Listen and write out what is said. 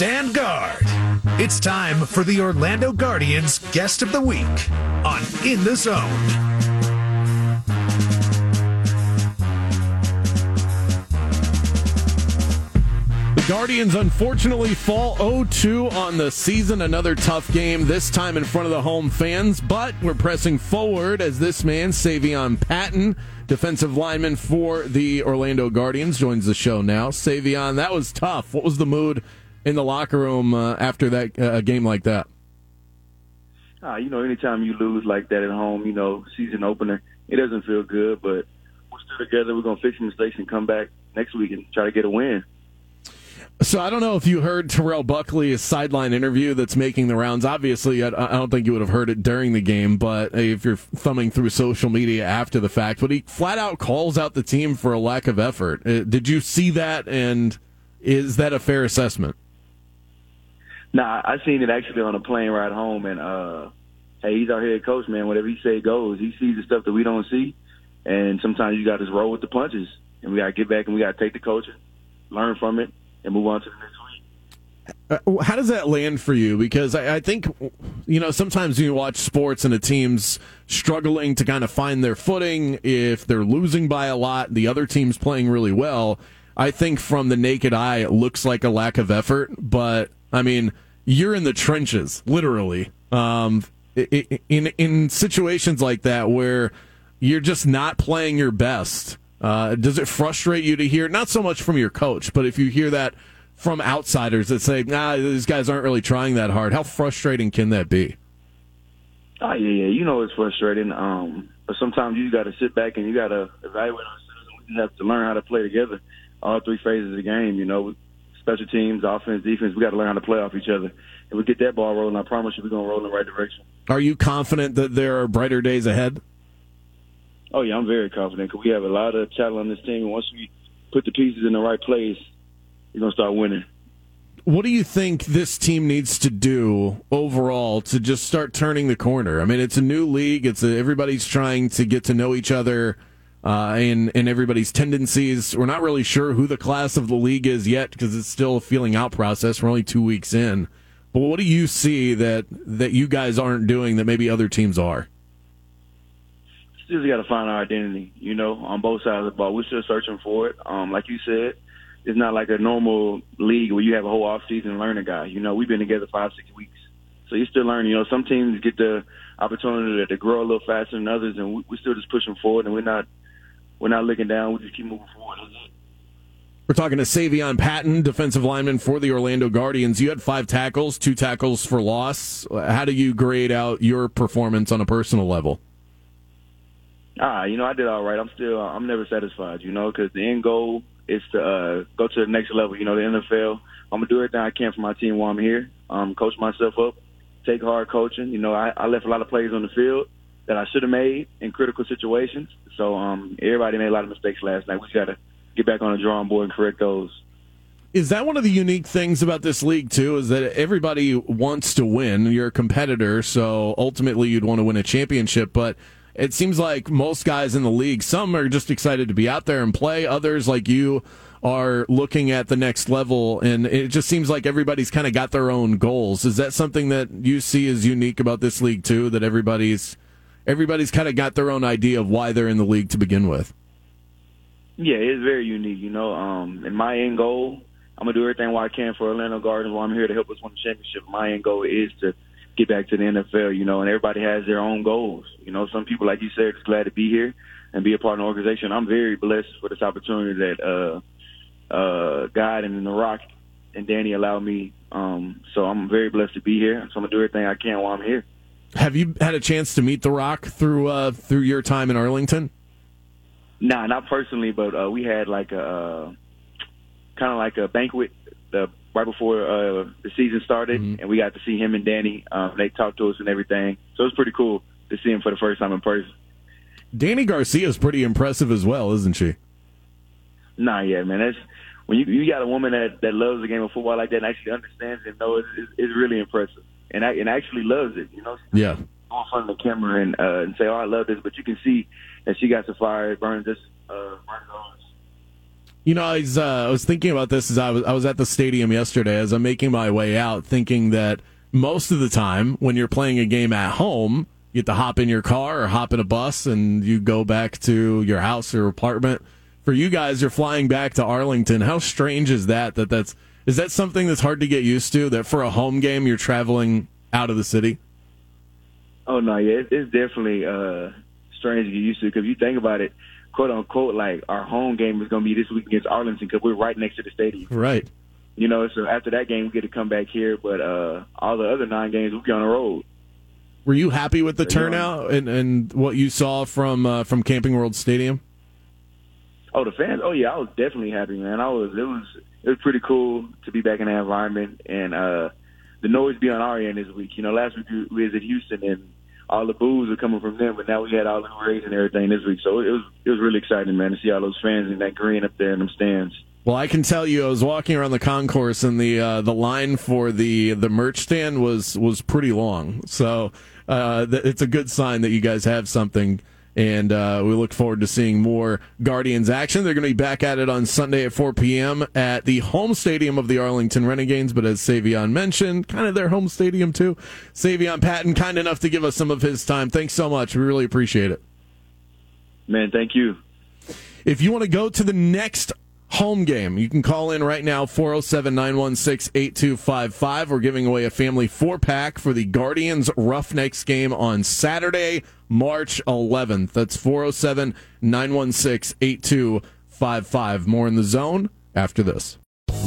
Stand guard. It's time for the Orlando Guardians Guest of the Week on In the Zone. The Guardians unfortunately fall 0-2 on the season. Another tough game, this time in front of the home fans. But we're pressing forward as this man, Savion Patton, defensive lineman for the Orlando Guardians, joins the show now. Savion, that was tough. What was the mood in the locker room uh, after that uh, game like that? Uh, you know, anytime you lose like that at home, you know, season opener, it doesn't feel good. But we're still together. We're gonna fix the mistakes and come back next week and try to get a win. So I don't know if you heard Terrell Buckley's sideline interview that's making the rounds. Obviously, I don't think you would have heard it during the game, but if you're thumbing through social media after the fact, but he flat out calls out the team for a lack of effort. Uh, did you see that, and is that a fair assessment? Nah, I seen it actually on a plane ride home, and uh, hey, he's our head coach, man. Whatever he say goes. He sees the stuff that we don't see, and sometimes you got to roll with the punches, and we got to get back and we got to take the coaching, learn from it, and move on to the next week. Uh, how does that land for you? Because I, I, think, you know, sometimes you watch sports and a team's struggling to kind of find their footing. If they're losing by a lot, the other team's playing really well. I think from the naked eye, it looks like a lack of effort. But, I mean, you're in the trenches, literally. Um, in, in situations like that where you're just not playing your best uh, does it frustrate you to hear, not so much from your coach, but if you hear that from outsiders that say, nah, these guys aren't really trying that hard, how frustrating can that be? Oh, yeah, yeah. You know it's frustrating. Um, but sometimes you got to sit back and you got to evaluate ourselves. And we just have to learn how to play together all three phases of the game. You know, special teams, offense, defense, we got to learn how to play off each other. If we get that ball rolling, I promise you we're going to roll in the right direction. Are you confident that there are brighter days ahead? Oh yeah, I'm very confident because we have a lot of talent on this team. Once we put the pieces in the right place, we're gonna start winning. What do you think this team needs to do overall to just start turning the corner? I mean, it's a new league. It's a, everybody's trying to get to know each other uh, and everybody's tendencies. We're not really sure who the class of the league is yet because it's still a feeling out process. We're only two weeks in. But what do you see that that you guys aren't doing that maybe other teams are? still got to find our identity, you know, on both sides of the ball. We're still searching for it. Um, like you said, it's not like a normal league where you have a whole off season and learn a guy. You know, we've been together five, six weeks. So you're still learning. You know, some teams get the opportunity to grow a little faster than others, and we're still just pushing forward, and we're not we're not looking down. We just keep moving forward. We're talking to Savion Patton, defensive lineman for the Orlando Guardians. You had five tackles, two tackles for loss. How do you grade out your performance on a personal level? ah, you know, I did all right. I'm still, I'm never satisfied, you know, because the end goal is to uh, go to the next level. You know, the NFL. I'm gonna do everything I can for my team while I'm here. Um, coach myself up, take hard coaching. You know, I, I left a lot of plays on the field that I should have made in critical situations. So um, everybody made a lot of mistakes last night. We got to get back on the drawing board and correct those. Is that one of the unique things about this league too? Is that everybody wants to win? You're a competitor, so ultimately you'd want to win a championship, but it seems like most guys in the league, some are just excited to be out there and play. Others, like you, are looking at the next level. And it just seems like everybody's kind of got their own goals. Is that something that you see as unique about this league too? That everybody's everybody's kind of got their own idea of why they're in the league to begin with. Yeah, it's very unique. You know, um, and my end goal, I'm gonna do everything I can for Orlando Guardians. While I'm here to help us win the championship, my end goal is to get back to the NFL, you know, and everybody has their own goals. You know, some people, like you said, is glad to be here and be a part of the organization. I'm very blessed for this opportunity that uh, uh, God and The Rock and Dany allowed me. Um, so I'm very blessed to be here. So I'm gonna do everything I can while I'm here. Have you had a chance to meet The Rock through uh, through your time in Arlington? Nah, not personally, but uh, we had like a uh, kind of like a banquet the right before uh, the season started, and we got to see him and Dany. Um, they talked to us and everything, so it was pretty cool to see him for the first time in person. Dany Garcia is pretty impressive as well, isn't she? Nah, yeah, man. That's when you you got a woman that that loves the game of football like that and actually understands it. No, it's, it's, it's really impressive, and I, and actually loves it. You know, Yeah. go in front of the camera and uh, and say, "Oh, I love this," but you can see that she got some fire. It burns this. Uh. You know, I was, uh, I was thinking about this as I was I was at the stadium yesterday as I'm making my way out, thinking that most of the time when you're playing a game at home, you get to hop in your car or hop in a bus and you go back to your house or apartment. For you guys, you're flying back to Arlington. How strange is that? That that's is that something that's hard to get used to? That for a home game you're traveling out of the city. Oh no, yeah, it's definitely uh, strange to get used to because you think about it, quote unquote, like our home game is going to be this week against Arlington because we're right next to the stadium. Right. You know, so after that game we get to come back here, but uh, all the other nine games we'll be on the road. Were you happy with the turnout and, and what you saw from uh, from Camping World Stadium? Oh, the fans. Oh yeah, I was definitely happy, man. I was. It was. It was pretty cool to be back in that environment, and uh, the noise be on our end this week. You know, last week we- was at Houston, and all the boos were coming from them, but now we had all the rays and everything this week. So it was. It was really exciting, man, to see all those fans in that green up there in them stands. Well, I can tell you, I was walking around the concourse, and the uh, the line for the the merch stand was was pretty long. So uh, th- it's a good sign that you guys have something, and uh, we look forward to seeing more Guardians action. They're going to be back at it on Sunday at 4 p.m. at the home stadium of the Arlington Renegades. But as Savion mentioned, kind of their home stadium too. Savion Patton, kind enough to give us some of his time. Thanks so much. We really appreciate it. Man, thank you. If you want to go to the next home game, you can call in right now 407 916 8255. We're giving away a family four pack for the Guardians Roughnecks game on Saturday, March 11th. That's 407 916 8255. More in the zone after this.